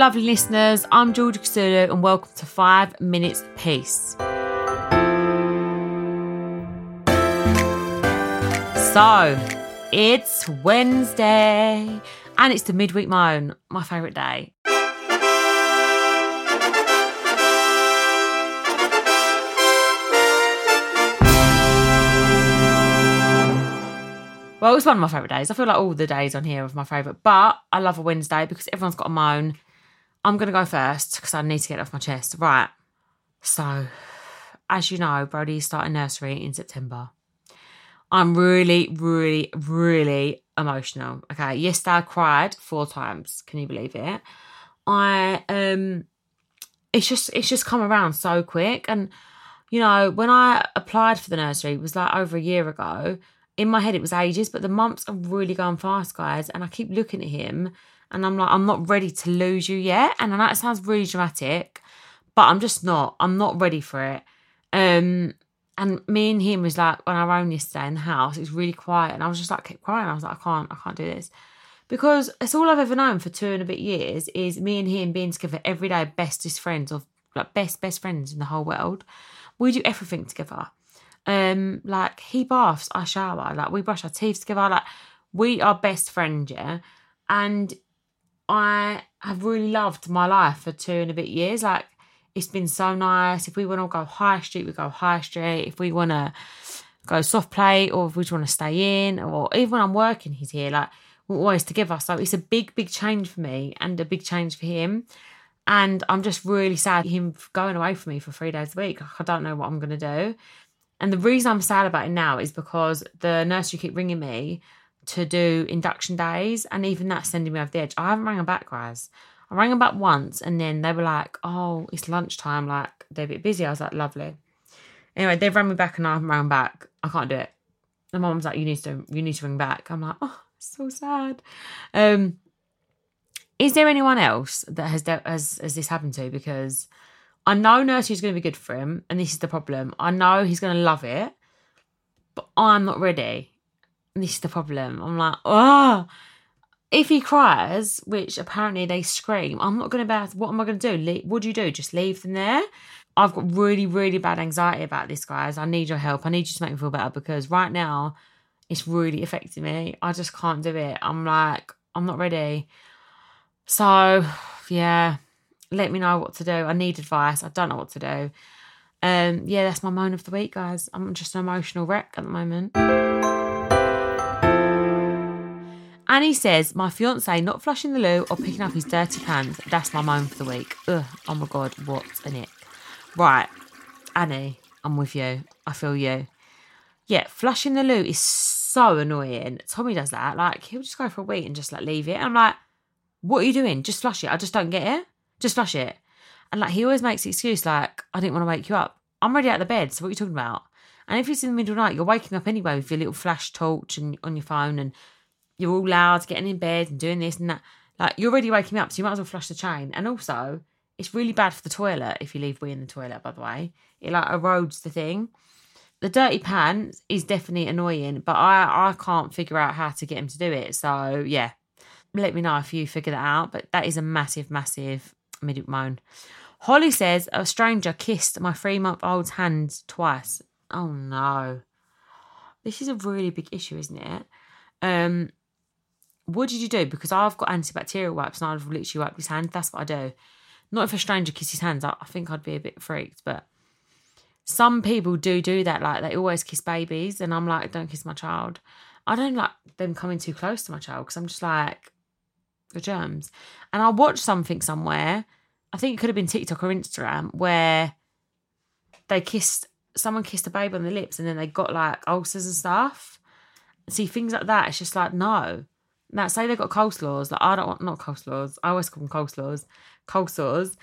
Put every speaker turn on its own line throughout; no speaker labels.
lovely listeners. I'm Georgia Kousoulou, and welcome to Five Minutes Peace. So, it's Wednesday, and it's the midweek moan, my favourite day. Well, it's one of my favourite days. I feel like all the days on here are my favourite, but I love a Wednesday because everyone's got a moan. I'm going to go first because I need to get it off my chest. Right. So, as you know, Brody's starting nursery in September. I'm really, really, really emotional. Okay. Yesterday I cried four times. Can you believe it? I, um, it's just, it's just come around so quick. And, you know, when I applied for the nursery, it was like over a year ago in my head it was ages, but the months are really going fast, guys. And I keep looking at him and I'm like, I'm not ready to lose you yet. And I know it sounds really dramatic, but I'm just not. I'm not ready for it. Um, and me and him was like on our own yesterday in the house. It was really quiet, and I was just like kept crying. I was like, I can't, I can't do this because it's all I've ever known for two and a bit years is me and him being together every day, bestest friends of like best best friends in the whole world. We do everything together. Um, like he baths, I shower, like we brush our teeth together, like we are best friends, yeah. And I have really loved my life for two and a bit years. Like it's been so nice. If we want to go high street, we go high street. If we want to go soft play, or if we just want to stay in, or even when I'm working, he's here. Like we're always together. So it's a big, big change for me and a big change for him. And I'm just really sad him going away from me for three days a week. I don't know what I'm gonna do. And the reason I'm sad about it now is because the nursery keep ringing me to do induction days, and even that's sending me over the edge. I haven't rang them back, guys. I rang them back once, and then they were like, "Oh, it's lunchtime. Like they're a bit busy." I was like, "Lovely." Anyway, they've rang me back, and I haven't rang back. I can't do it. The mom's like, "You need to, you need to ring back." I'm like, "Oh, so sad." Um, is there anyone else that has has has this happened to? Because I know nursery is going to be good for him, and this is the problem. I know he's going to love it, but I'm not ready. This is the problem. I'm like, oh, if he cries, which apparently they scream, I'm not going to be what am I going to do? what do you do? Just leave them there? I've got really, really bad anxiety about this, guys. I need your help. I need you to make me feel better because right now it's really affecting me. I just can't do it. I'm like, I'm not ready. So, yeah, let me know what to do. I need advice. I don't know what to do. Um, yeah, that's my moan of the week, guys. I'm just an emotional wreck at the moment. Annie says, My fiance not flushing the loo or picking up his dirty pants. That's my moan for the week. Ugh, oh my God, what an ick. Right, Annie, I'm with you. I feel you. Yeah, flushing the loo is so annoying. Tommy does that. Like, he'll just go for a week and just like leave it. I'm like, what are you doing? Just flush it. I just don't get it. Just flush it. And like he always makes the excuse like, I didn't want to wake you up. I'm ready out of the bed, so what are you talking about? And if it's in the middle of the night, you're waking up anyway with your little flash torch and on your phone and you're all loud, getting in bed and doing this and that. Like you're already waking up, so you might as well flush the chain. And also, it's really bad for the toilet if you leave wee in the toilet, by the way. It like erodes the thing. The dirty pants is definitely annoying, but I I can't figure out how to get him to do it. So yeah. Let me know if you figure that out. But that is a massive, massive midweek moan. Holly says a stranger kissed my three month old's hand twice. Oh no. This is a really big issue, isn't it? Um, what did you do? Because I've got antibacterial wipes and I've literally wiped his hand. That's what I do. Not if a stranger kisses hands. I, I think I'd be a bit freaked, but some people do do that. Like they always kiss babies, and I'm like, don't kiss my child. I don't like them coming too close to my child because I'm just like, the germs. And I watched something somewhere, I think it could have been TikTok or Instagram, where they kissed someone kissed a baby on the lips and then they got like ulcers and stuff. See things like that. It's just like no. Now say they've got coleslaws. Like I don't want not coleslaws. I always call them coleslaws. Coleslaws.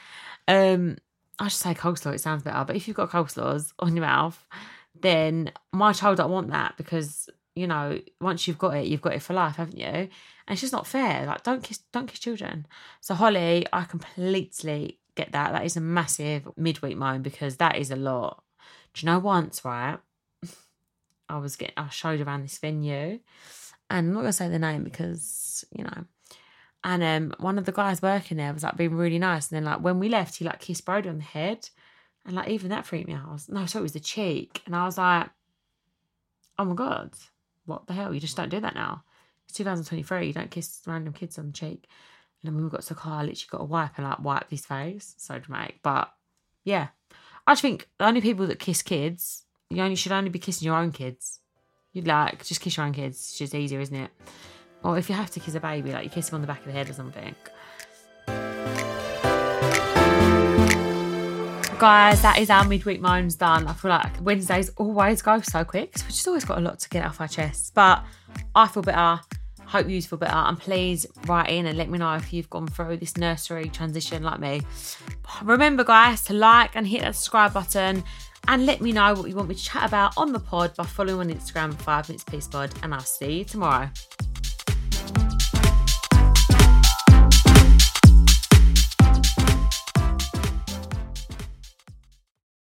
Um, I should say coleslaw. It sounds better. But if you've got coleslaws on your mouth, then my child don't want that because you know, once you've got it, you've got it for life, haven't you? And it's just not fair. Like, don't kiss, don't kiss children. So Holly, I completely get that. That is a massive midweek moan because that is a lot. Do you know once, right? I was getting, I showed around this venue, and I'm not gonna say the name because you know, And um, one of the guys working there was like being really nice. And then like when we left, he like kissed Brody on the head. And like even that freaked me out. I was, no, sorry, it was the cheek. And I was like, oh my God, what the hell? You just don't do that now. It's 2023. You don't kiss random kids on the cheek. And then we got to the car, I literally got a wipe and like wiped his face. So dramatic. But yeah, I just think the only people that kiss kids, you only should only be kissing your own kids. You'd like just kiss your own kids. It's just easier, isn't it? Or if you have to kiss a baby, like you kiss him on the back of the head or something. Guys, that is our midweek moans done. I feel like Wednesdays always go so quick we've just always got a lot to get off our chests. But I feel better. Hope you feel better. And please write in and let me know if you've gone through this nursery transition like me. Remember, guys, to like and hit that subscribe button and let me know what you want me to chat about on the pod by following on Instagram, 5 Minutes Peace Pod. And I'll see you tomorrow.